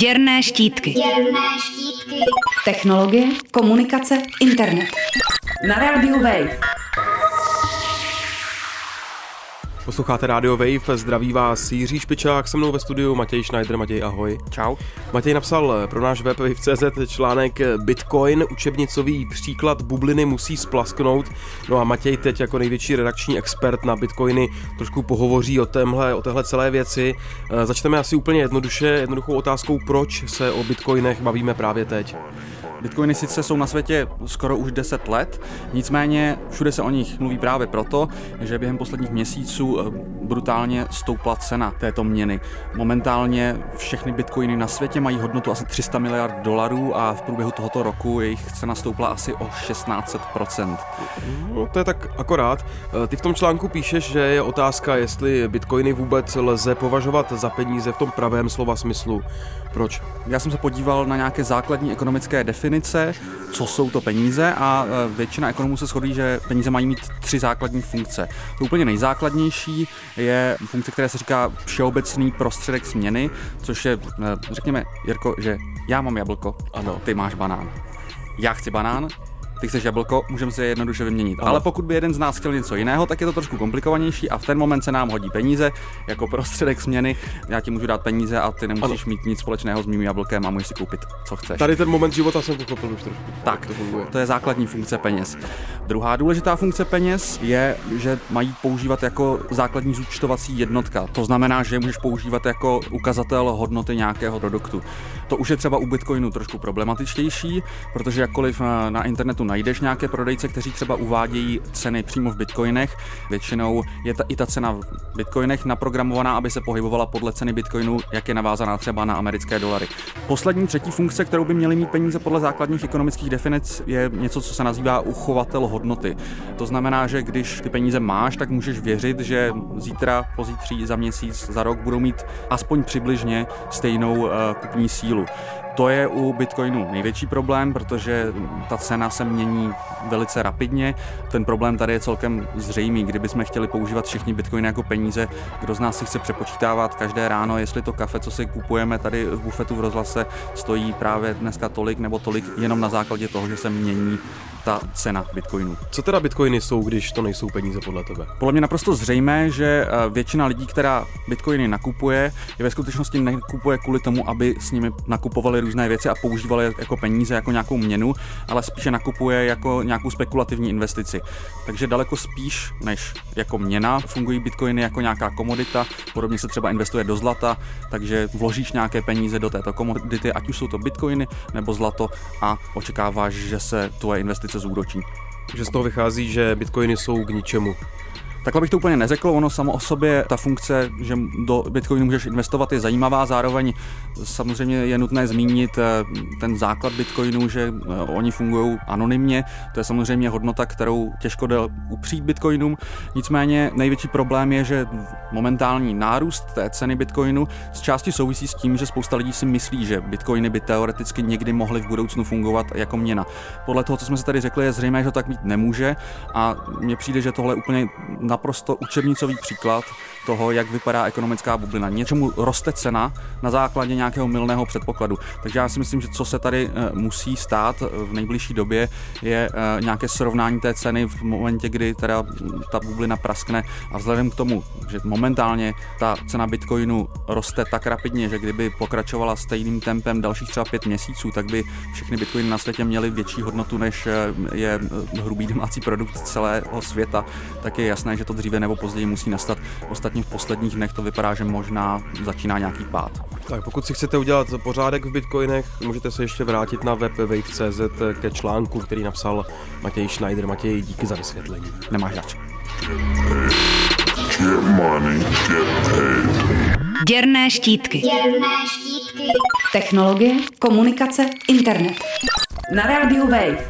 Děrné štítky. Děrné štítky. Technologie, komunikace, internet. Na rádiu Wave. Posloucháte Radio Wave, zdraví vás Jiří Špičák, se mnou ve studiu Matěj Schneider. Matěj, ahoj. Čau. Matěj napsal pro náš web Wave.cz článek Bitcoin, učebnicový příklad bubliny musí splasknout. No a Matěj teď jako největší redakční expert na Bitcoiny trošku pohovoří o, témhle, o téhle celé věci. Začneme asi úplně jednoduše, jednoduchou otázkou, proč se o Bitcoinech bavíme právě teď. Bitcoiny sice jsou na světě skoro už 10 let, nicméně všude se o nich mluví právě proto, že během posledních měsíců eh, brutálně stoupla cena této měny. Momentálně všechny bitcoiny na světě mají hodnotu asi 300 miliard dolarů a v průběhu tohoto roku jejich cena stoupla asi o 16%. No, to je tak akorát. Eh, ty v tom článku píšeš, že je otázka, jestli bitcoiny vůbec lze považovat za peníze v tom pravém slova smyslu. Proč? Já jsem se podíval na nějaké základní ekonomické definice, co jsou to peníze a e, většina ekonomů se shodí, že peníze mají mít tři základní funkce. To úplně nejzákladnější je funkce, která se říká všeobecný prostředek směny, což je, e, řekněme, Jirko, že já mám jablko, ano, ty máš banán. Já chci banán, ty chceš jablko, můžeme si je jednoduše vyměnit. Ano. Ale pokud by jeden z nás chtěl něco jiného, tak je to trošku komplikovanější a v ten moment se nám hodí peníze jako prostředek směny. Já ti můžu dát peníze a ty nemusíš ano. mít nic společného s mým jablkem a můžeš si koupit, co chceš. Tady ten moment života jsem pochopil už trošku. Tak, to, funguje. to je základní funkce peněz. Druhá důležitá funkce peněz je, že mají používat jako základní zúčtovací jednotka. To znamená, že je můžeš používat jako ukazatel hodnoty nějakého produktu. To už je třeba u Bitcoinu trošku problematičtější, protože jakkoliv na, na internetu najdeš nějaké prodejce, kteří třeba uvádějí ceny přímo v bitcoinech. Většinou je ta, i ta cena v bitcoinech naprogramovaná, aby se pohybovala podle ceny bitcoinu, jak je navázaná třeba na americké dolary. Poslední třetí funkce, kterou by měly mít peníze podle základních ekonomických definic, je něco, co se nazývá uchovatel hodnoty. To znamená, že když ty peníze máš, tak můžeš věřit, že zítra, pozítří, za měsíc, za rok budou mít aspoň přibližně stejnou uh, kupní sílu. To je u Bitcoinu největší problém, protože ta cena se mění velice rapidně. Ten problém tady je celkem zřejmý. Kdybychom chtěli používat všichni Bitcoiny jako peníze, kdo z nás si chce přepočítávat každé ráno, jestli to kafe, co si kupujeme tady v bufetu v rozhlase, stojí právě dneska tolik nebo tolik jenom na základě toho, že se mění ta cena bitcoinů. Co teda bitcoiny jsou, když to nejsou peníze podle tebe? Podle mě naprosto zřejmé, že eh, většina lidí, která bitcoiny nakupuje, je ve skutečnosti nekupuje kvůli tomu, aby s nimi nakupovali různé věci a používali jako peníze, jako nějakou měnu, ale spíše nakupuje jako nějakou spekulativní investici. Takže daleko spíš než jako měna fungují bitcoiny jako nějaká komodita, podobně se třeba investuje do zlata, takže vložíš nějaké peníze do této komodity, ať už jsou to bitcoiny nebo zlato a očekáváš, že se tvoje investice zúročí. Že z toho vychází, že bitcoiny jsou k ničemu. Takhle bych to úplně neřekl, ono samo o sobě, ta funkce, že do Bitcoinu můžeš investovat, je zajímavá, zároveň samozřejmě je nutné zmínit eh, ten základ Bitcoinu, že eh, oni fungují anonymně, to je samozřejmě hodnota, kterou těžko jde upřít Bitcoinům, nicméně největší problém je, že momentální nárůst té ceny Bitcoinu z části souvisí s tím, že spousta lidí si myslí, že Bitcoiny by teoreticky někdy mohly v budoucnu fungovat jako měna. Podle toho, co jsme se tady řekli, je zřejmé, že to tak mít nemůže a mně přijde, že tohle úplně naprosto učebnicový příklad toho, jak vypadá ekonomická bublina. Něčemu roste cena na základě nějakého milného předpokladu. Takže já si myslím, že co se tady eh, musí stát v nejbližší době, je eh, nějaké srovnání té ceny v momentě, kdy teda ta bublina praskne a vzhledem k tomu, že momentálně ta cena bitcoinu roste tak rapidně, že kdyby pokračovala stejným tempem dalších třeba pět měsíců, tak by všechny bitcoiny na světě měly větší hodnotu, než eh, je hrubý domácí produkt celého světa, tak je jasné, že to dříve nebo později musí nastat. Ostatně v posledních dnech to vypadá, že možná začíná nějaký pád. Tak pokud si chcete udělat pořádek v bitcoinech, můžete se ještě vrátit na web wave.cz ke článku, který napsal Matěj Schneider. Matěj, díky za vysvětlení. Nemáš dač. Děrné štítky. Děrné štítky. Technologie, komunikace, internet. Na rádiu Wave.